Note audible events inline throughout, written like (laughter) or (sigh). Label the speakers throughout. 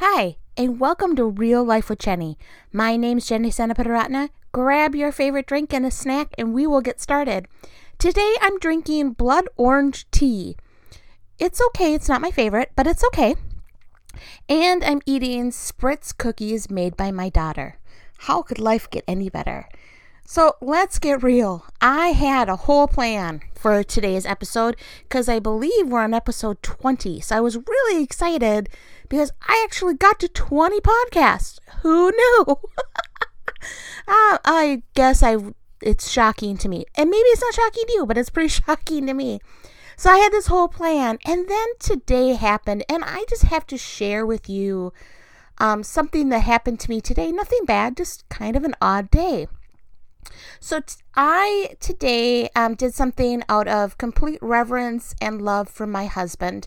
Speaker 1: Hi, and welcome to Real Life with Jenny. My name's Jenny Sanaparatna. Grab your favorite drink and a snack, and we will get started. Today I'm drinking blood orange tea. It's okay, it's not my favorite, but it's okay. And I'm eating Spritz cookies made by my daughter. How could life get any better? So let's get real. I had a whole plan for today's episode because I believe we're on episode 20. So I was really excited because I actually got to 20 podcasts. Who knew? (laughs) uh, I guess I it's shocking to me. And maybe it's not shocking to you, but it's pretty (laughs) shocking to me. So I had this whole plan and then today happened and I just have to share with you um, something that happened to me today. Nothing bad, just kind of an odd day. So t- I today um, did something out of complete reverence and love for my husband.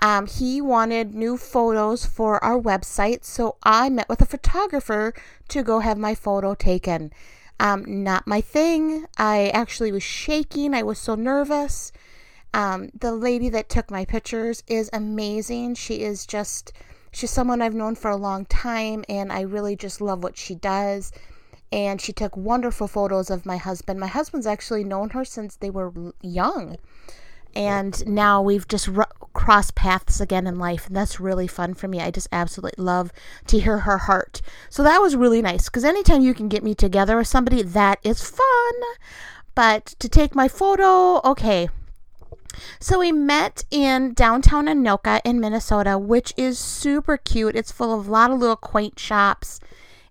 Speaker 1: Um, he wanted new photos for our website, so I met with a photographer to go have my photo taken. Um, not my thing. I actually was shaking. I was so nervous. Um, the lady that took my pictures is amazing. She is just, she's someone I've known for a long time, and I really just love what she does and she took wonderful photos of my husband. My husband's actually known her since they were young. And now we've just r- crossed paths again in life, and that's really fun for me. I just absolutely love to hear her heart. So that was really nice because anytime you can get me together with somebody, that is fun. But to take my photo, okay, so we met in downtown Anoka in Minnesota, which is super cute. It's full of a lot of little quaint shops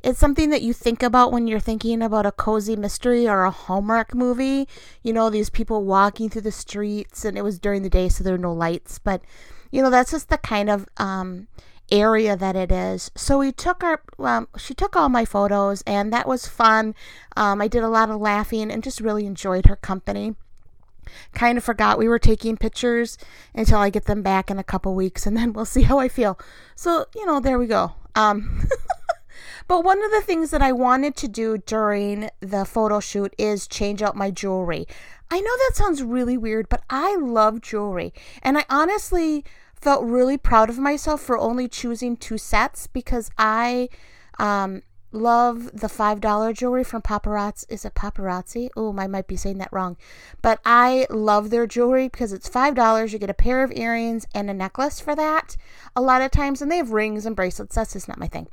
Speaker 1: it's something that you think about when you're thinking about a cozy mystery or a Hallmark movie. You know, these people walking through the streets, and it was during the day, so there are no lights. But, you know, that's just the kind of um, area that it is. So we took our, um, she took all my photos, and that was fun. Um, I did a lot of laughing and just really enjoyed her company kind of forgot we were taking pictures until I get them back in a couple weeks and then we'll see how I feel. So, you know, there we go. Um (laughs) But one of the things that I wanted to do during the photo shoot is change out my jewelry. I know that sounds really weird, but I love jewelry. And I honestly felt really proud of myself for only choosing two sets because I um, love the $5 jewelry from Paparazzi. Is it Paparazzi? Oh, I might be saying that wrong. But I love their jewelry because it's $5. You get a pair of earrings and a necklace for that a lot of times. And they have rings and bracelets. That's just not my thing.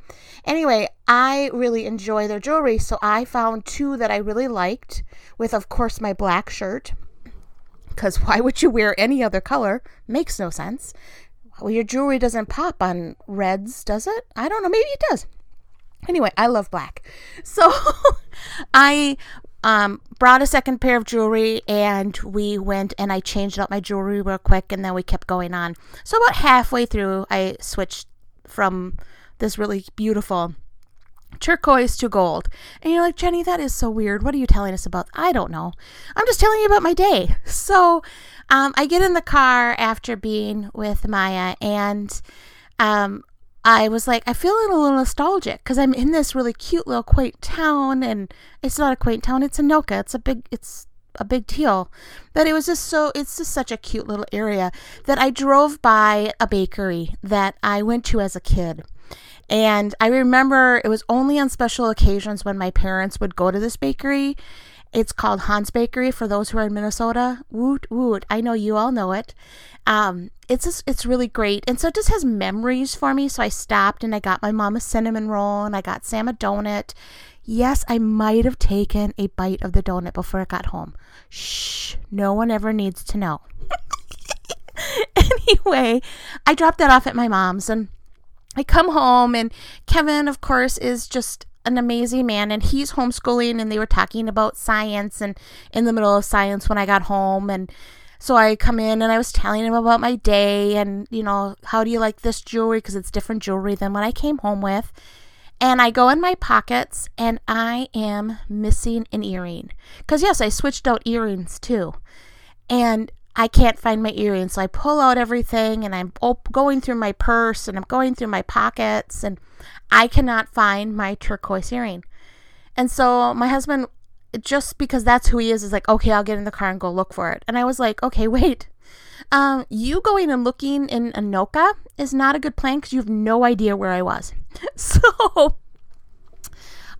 Speaker 1: Anyway, I really enjoy their jewelry. So I found two that I really liked with, of course, my black shirt. Because why would you wear any other color? Makes no sense. Well, your jewelry doesn't pop on reds, does it? I don't know. Maybe it does. Anyway, I love black. So (laughs) I um, brought a second pair of jewelry and we went and I changed out my jewelry real quick and then we kept going on. So about halfway through, I switched from this really beautiful turquoise to gold. And you're like, Jenny, that is so weird. What are you telling us about? I don't know. I'm just telling you about my day. (laughs) So um, I get in the car after being with Maya and um, I was like, I feel a little nostalgic because I'm in this really cute little quaint town, and it's not a quaint town; it's Anoka. It's a big, it's a big deal. But it was just so, it's just such a cute little area that I drove by a bakery that I went to as a kid. And I remember it was only on special occasions when my parents would go to this bakery. It's called Hans Bakery for those who are in Minnesota. Woot woot! I know you all know it. Um, it's just, it's really great, and so it just has memories for me. So I stopped and I got my mom a cinnamon roll and I got Sam a donut. Yes, I might have taken a bite of the donut before I got home. Shh, no one ever needs to know. (laughs) anyway, I dropped that off at my mom's and I come home and Kevin, of course, is just an amazing man and he's homeschooling and they were talking about science and in the middle of science when I got home and so I come in and I was telling him about my day and, you know, how do you like this jewelry? Because it's different jewelry than what I came home with. And I go in my pockets and I am missing an earring. Because, yes, I switched out earrings too. And I can't find my earrings. So I pull out everything and I'm op- going through my purse and I'm going through my pockets and I cannot find my turquoise earring. And so my husband just because that's who he is is like okay i'll get in the car and go look for it and i was like okay (laughs) wait Um, you going and looking in Anoka is not a good plan because you have no idea where I was. (laughs) So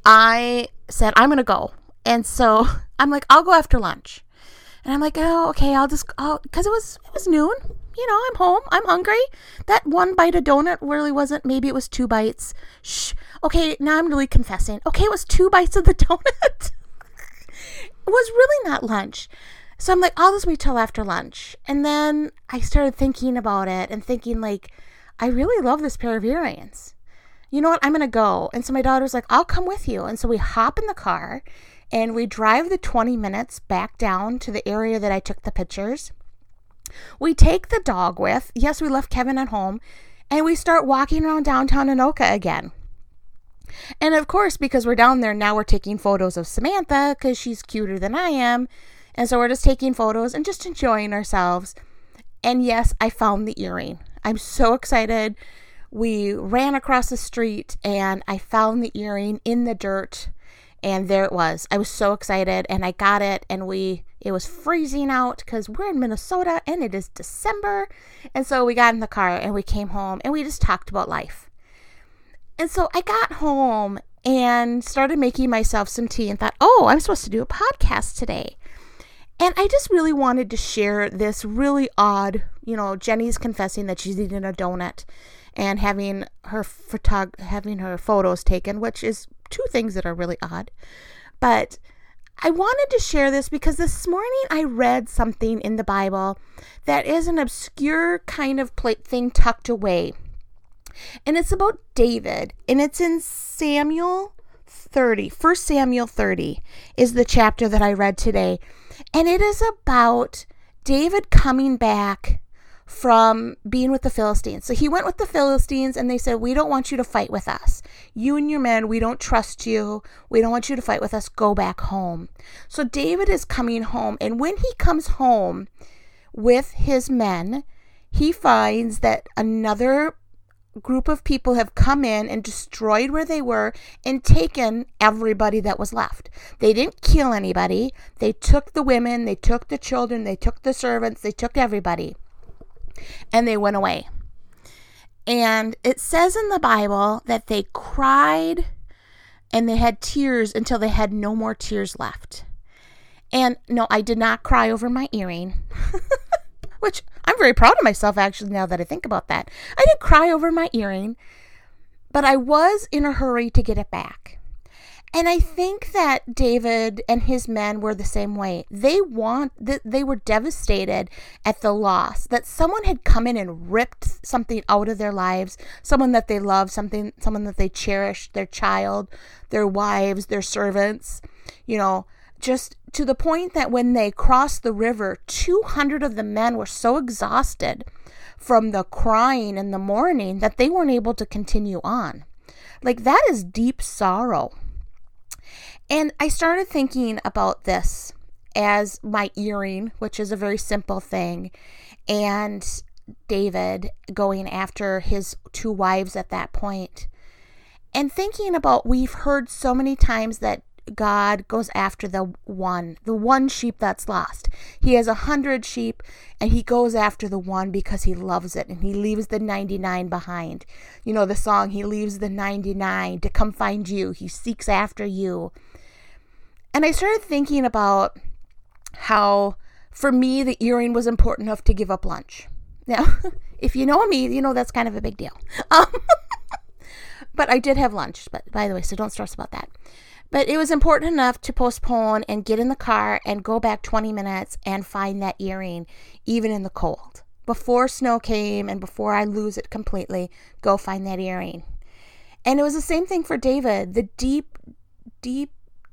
Speaker 1: I said, I'm going to go. And so (laughs) I'm like, I'll go after lunch. And I'm like, oh, okay, I'll just, oh, because it was, it was noon. You know, I'm home. I'm hungry. That one bite of donut really wasn't, maybe it was two bites. Shh. Okay, now I'm really confessing. Okay, it was two (laughs) bites of the donut. (laughs) it was really not lunch. So I'm like, I'll just wait till after lunch. And then I started thinking about it and thinking, like, I really love this pair of earrings. You know what? I'm to go. And so my daughter's like, I'll come with you. And so we hop in the car and we drive the 20 minutes back down to the area that I took the pictures. We take the dog with. Yes, we left Kevin at home. And we start walking around downtown Anoka again. And of course, because we're down there, now we're taking photos of Samantha because she's cuter than I am. And so we're just taking photos and just enjoying ourselves. And yes, I found the earring. I'm so excited. We ran across the street and I found the earring in the dirt and there it was. I was so excited and I got it and we it was freezing out cuz we're in Minnesota and it is December. And so we got in the car and we came home and we just talked about life. And so I got home and started making myself some tea and thought, "Oh, I'm supposed to do a podcast today." And I just really wanted to share this really odd, you know, Jenny's confessing that she's eating a donut and having her photog- having her photos taken, which is two things that are really odd. But I wanted to share this because this morning I read something in the Bible that is an obscure kind of plate thing tucked away. And it's about David, and it's in Samuel 30. 1 Samuel 30 is the chapter that I read today. And it is about David coming back from being with the Philistines. So he went with the Philistines and they said, We don't want you to fight with us. You and your men, we don't trust you. We don't want you to fight with us. Go back home. So David is coming home. And when he comes home with his men, he finds that another group of people have come in and destroyed where they were and taken everybody that was left. They didn't kill anybody. They took the women, they took the children, they took the servants, they took everybody and they went away. And it says in the Bible that they cried and they had tears until they had no more tears left. And no, I did not cry over my earring, (laughs) which I'm very proud of myself actually now that I think about that. I didn't cry over my earring, but I was in a hurry to get it back. And I think that David and his men were the same way. They want that they were devastated at the loss that someone had come in and ripped something out of their lives, someone that they loved, something someone that they cherished, their child, their wives, their servants, you know, just to the point that when they crossed the river, 200 of the men were so exhausted from the crying and the mourning that they weren't able to continue on. Like that is deep sorrow and I started thinking about this as my earring, which is a very simple thing, and David going after his two wives at that point. And thinking about we've heard so many times that God goes after the one, the one sheep that's lost. He has a hundred sheep and he goes after the one because he loves it and he leaves the 99 behind. You know the song, He leaves the 99 to come find you. He seeks after you. And I started thinking about how, for me, the earring was important enough to give up lunch. Now, (laughs) if you know me, you know that's kind of a big deal. (laughs) Um, but I did have lunch, but by the way, so don't stress about that. But it was important enough to postpone and get in the car and go back 20 minutes and find that earring, even in the cold. Before snow came and before I lose it completely, go find that earring. And it was the same thing for David. The deep, deep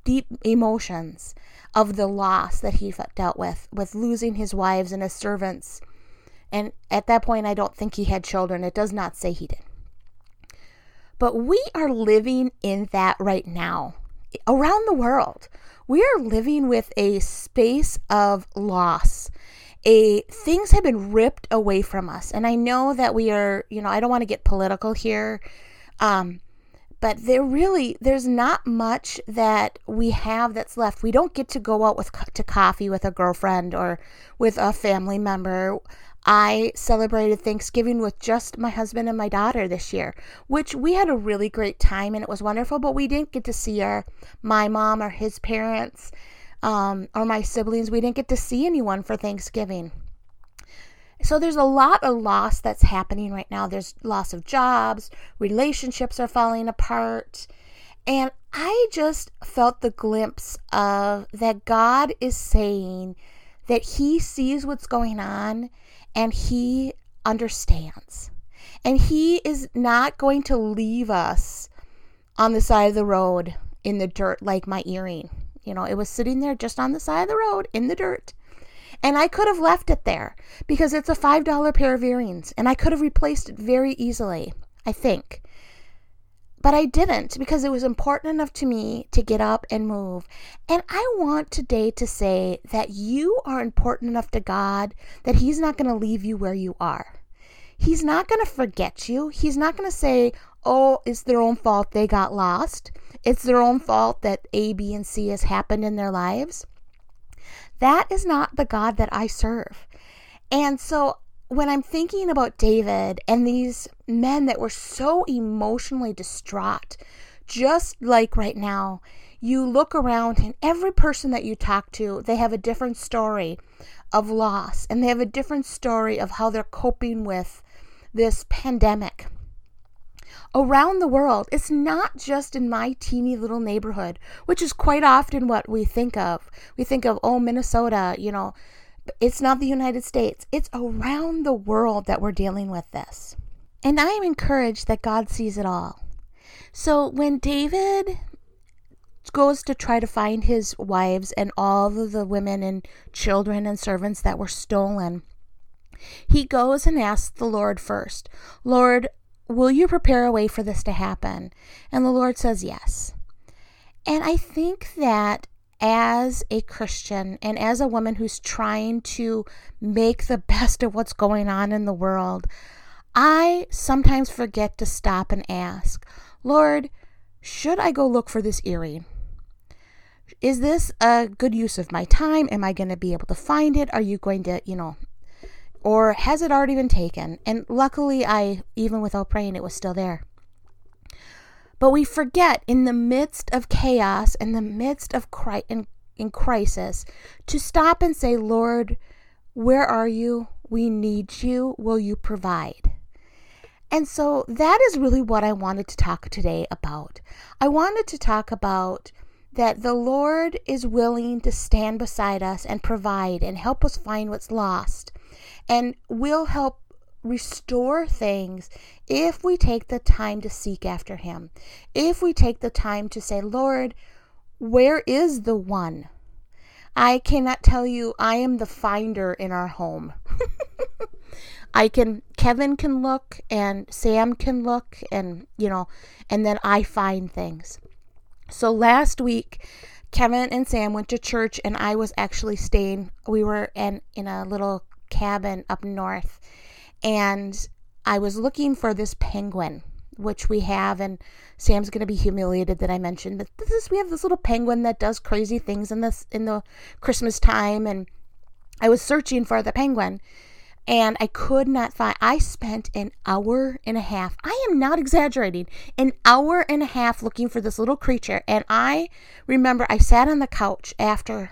Speaker 1: deep emotions of the loss that he dealt with, with losing his wives and his servants. And at that point, I don't think he had children. It does not say he did. But we are living in that right now around the world. We are living with a space of loss. A things have been ripped away from us. And I know that we are, you know, I don't want to get political here. Um, but there really there's not much that we have that's left. We don't get to go out with to coffee with a girlfriend or with a family member. I celebrated Thanksgiving with just my husband and my daughter this year, which we had a really great time and it was wonderful, but we didn't get to see our my mom or his parents um, or my siblings. We didn't get to see anyone for Thanksgiving. So there's a lot of loss that's happening right now. There's loss of jobs, relationships are falling apart. And I just felt the glimpse of that God is saying that He sees what's going on and He understands. And He is not going to leave us on the side of the road in the dirt like my earring. You know, it was sitting there just on the side of the road in the dirt. And I could have left it there because it's a $5 pair of earrings and I could have replaced it very easily, I think. But I didn't because it was important enough to me to get up and move. And I want today to say that you are important enough to God that He's not going to leave you where you are. He's not going to forget you. He's not going to say, oh, it's their own fault they got lost. It's their own fault that A, B, and C has happened in their lives. That is not the God that I serve. And so when I'm thinking about David and these men that were so emotionally distraught, just like right now, you look around and every person that you talk to, they have a different story of loss and they have a different story of how they're coping with this pandemic around the world. It's not just in my teeny little neighborhood, which is quite often what we think of. We think of, oh, Minnesota, you know, it's not the United States. It's around the world that we're dealing with this. And I am encouraged that God sees it all. So when David goes to try to find his wives and all of the women and children and servants that were stolen, he goes and asks the Lord first, Lord, Will you prepare a way for this to happen? And the Lord says, Yes. And I think that as a Christian and as a woman who's trying to make the (laughs) best of what's going on in the world, I sometimes forget to stop and ask, Lord, should I go look for this earring? Is this a good use of my time? Am I going to be able to find it? Are you going to, you know, or has it already been taken? And luckily, I, even without praying, it was still there. But we forget in the midst of chaos, in the midst of cri- in, in crisis, to stop and say, Lord, where are you? We need you. Will you provide? And so that is really what I wanted to talk today about. I wanted to talk about that the Lord is willing to stand beside us and provide and help us find what's lost and will help restore things if we take the time to seek after Him. If we take the time to say, Lord, where is the one? I cannot tell you, I am the finder in our home. (laughs) I can, Kevin can look and Sam can look and, you know, and then I find things. So last week, Kevin and Sam went to church and I was actually staying, we were in, in a little cabin up north and I was looking for this penguin, which we have, and Sam's gonna be humiliated that I mentioned that this is we have this little penguin that does crazy things in this in the Christmas time, and I was searching for the penguin, and I could not find. I spent an hour and a half. I am not exaggerating. An hour and a half looking for this little creature, and I remember I sat on the couch after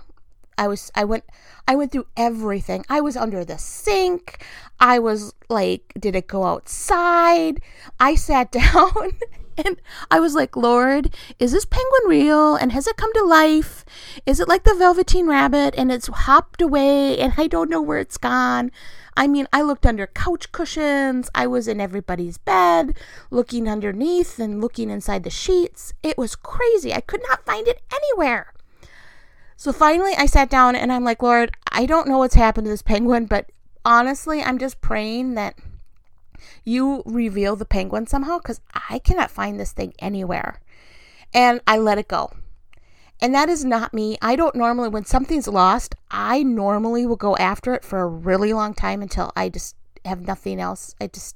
Speaker 1: I was I went I went through everything. I was under the sink. I was like, did it go outside? I sat (laughs) down and I was like, Lord, is this penguin real? And has it come to life? Is it like the Velveteen Rabbit and it's hopped away and I don't know where it's gone? I mean, I looked under couch cushions. I was in everybody's bed, looking underneath and looking inside the sheets. It was crazy. I could not find it anywhere. So finally, I sat down and I'm like, Lord, I don't know what's happened to this penguin, but honestly, I'm just praying that you reveal the penguin somehow because I cannot find this thing anywhere. And I let it go. And that is not me. I don't normally, when something's lost, I normally will go after it for a really long time until I just have nothing else. I just,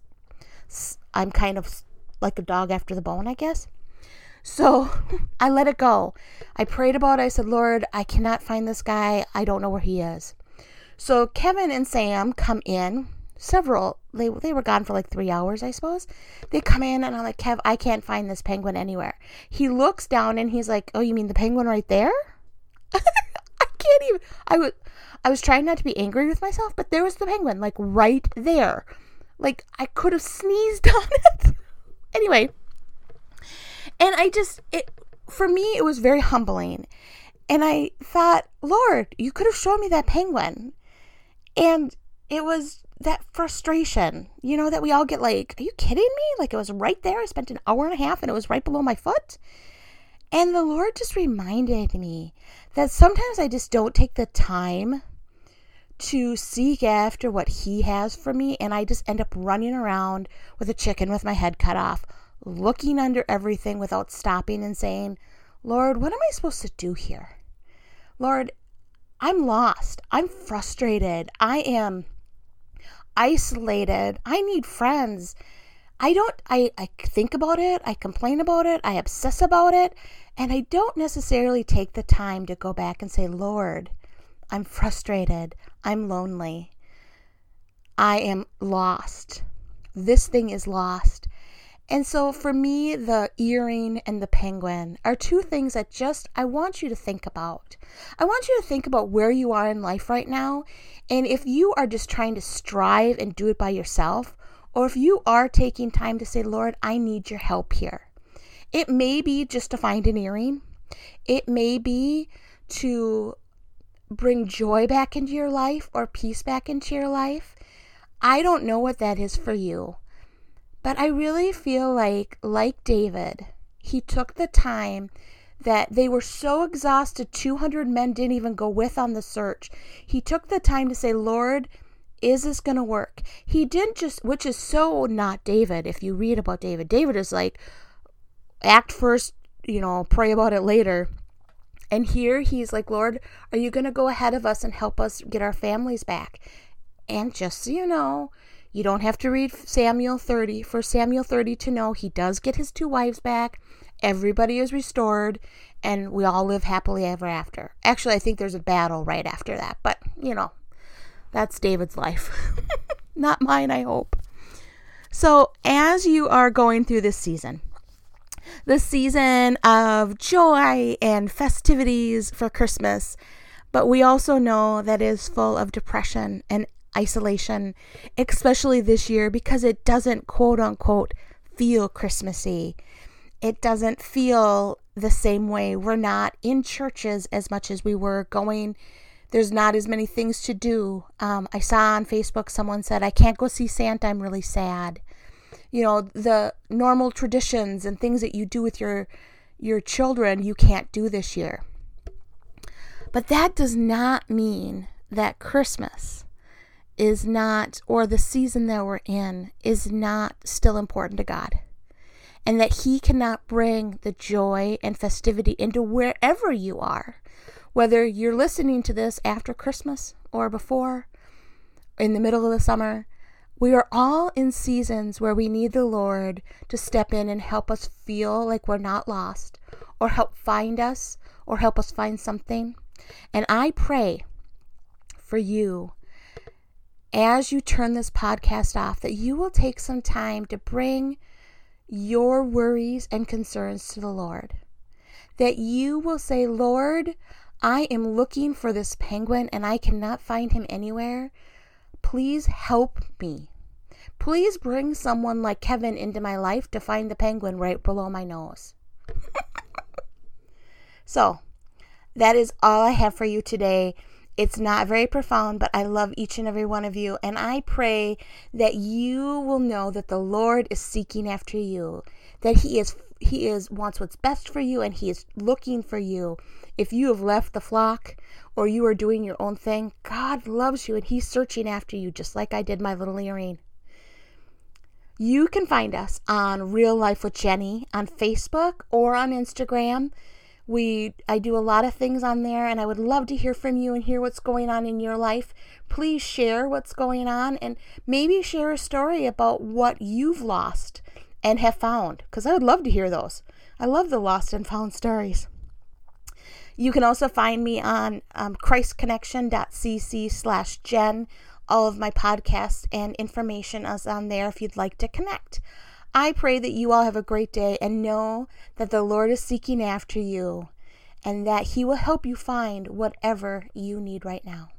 Speaker 1: I'm kind of like a dog after the bone, I guess. So (laughs) I let it go. I prayed about it. I said, Lord, I cannot find this guy. I don't know where he is. So Kevin and Sam come in. Several, they, they were gone for like three hours, I suppose. They come in and I'm like, Kev, I can't find this penguin anywhere. He looks down and he's like, Oh, you mean the penguin right there? (laughs) I can't even. I was, I was trying not to be angry with myself, but there was the penguin, like right there. Like I could have sneezed (laughs) on it. anyway, and I just, it, for me, it was very humbling. And I thought, Lord, you could have shown me that penguin. And it was that frustration, you know, that we all get like, are you kidding me? Like it was right there. I spent an hour and a half and it was right below my foot. And the Lord just reminded me that sometimes I just don't take the time to seek after what He has for me. And I just end up running around with a chicken with my head cut off, looking under everything without stopping and saying, Lord, what am I supposed to do here? Lord, I'm lost. I'm frustrated. I am isolated. I need friends. I don't, I, I think about it. I complain about it. I obsess about it. And I don't necessarily take the time to go back and say, Lord, I'm frustrated. I'm lonely. I am lost. This thing is lost. And so for me, the earring and the penguin are two things that just I want you to think about. I want you to think about where you are in life right now. And if you are just trying to strive and do it by yourself, or if you are taking time to say, Lord, I need your help here. It may be just to find an earring, it may be to bring joy back into your life or peace back into your life. I don't know what that is for you. But I really feel like, like David, he took the time that they were so exhausted, 200 men didn't even go with on the search. He took the time to say, Lord, is this going to work? He didn't just, which is so not David. If you read about David, David is like, act first, you know, pray about it later. And here he's like, Lord, are you going to go ahead of us and help us get our families back? And just so you know, you don't have to read Samuel 30 for Samuel 30 to know he does get his two wives back. Everybody is restored, and we all live happily ever after. Actually, I think there's a battle right after that, but you know, that's David's life. (laughs) Not mine, I hope. So, as you are going through this season, the season of joy and festivities for Christmas, but we also know that is full of depression and isolation, especially this year because it doesn't quote unquote feel Christmassy. It doesn't feel the same way. We're not in churches as much as we were going. There's not as many things to do. Um, I saw on Facebook someone said, I can't go see Santa. I'm really sad. You know, the normal traditions and things that you do with your your children you can't do this year. But that does not mean that Christmas is not, or the season that we're in, is not still important to God. And that He cannot bring the joy and festivity into wherever you are, whether you're listening to this after Christmas or before, in the middle of the summer. We are all in seasons where we need the Lord to step in and help us feel like we're not lost, or help find us, or help us find something. And I pray for you as you turn this podcast off that you will take some time to bring your worries and concerns to the Lord. That you will say, Lord, I am looking for this penguin and I cannot find him anywhere. Please help me. Please bring someone like Kevin into my life to find the penguin right below my nose. (laughs) so, that is all I have for you today. It's not very profound, but I love each and every one of you. And I pray that you will know that the Lord is seeking after you, that He is he is wants what's best for you and he is looking for you. If you have left the flock or you are doing your own thing, God loves you and he's searching after you just like I did my little earring. You can find us on Real Life with Jenny on Facebook or on Instagram. We I do a lot of things on there and I would love to hear from you and hear what's going on in your life. Please share what's going on and maybe share a story about what you've lost and have found cuz I would love to hear those. I love the lost and found stories. You can also find me on um, christconnection.cc slash jen. All of my podcasts and information is on there if you'd like to connect. I pray that you all have a great day and know that the Lord is seeking after you and that He will help you find whatever you need right now.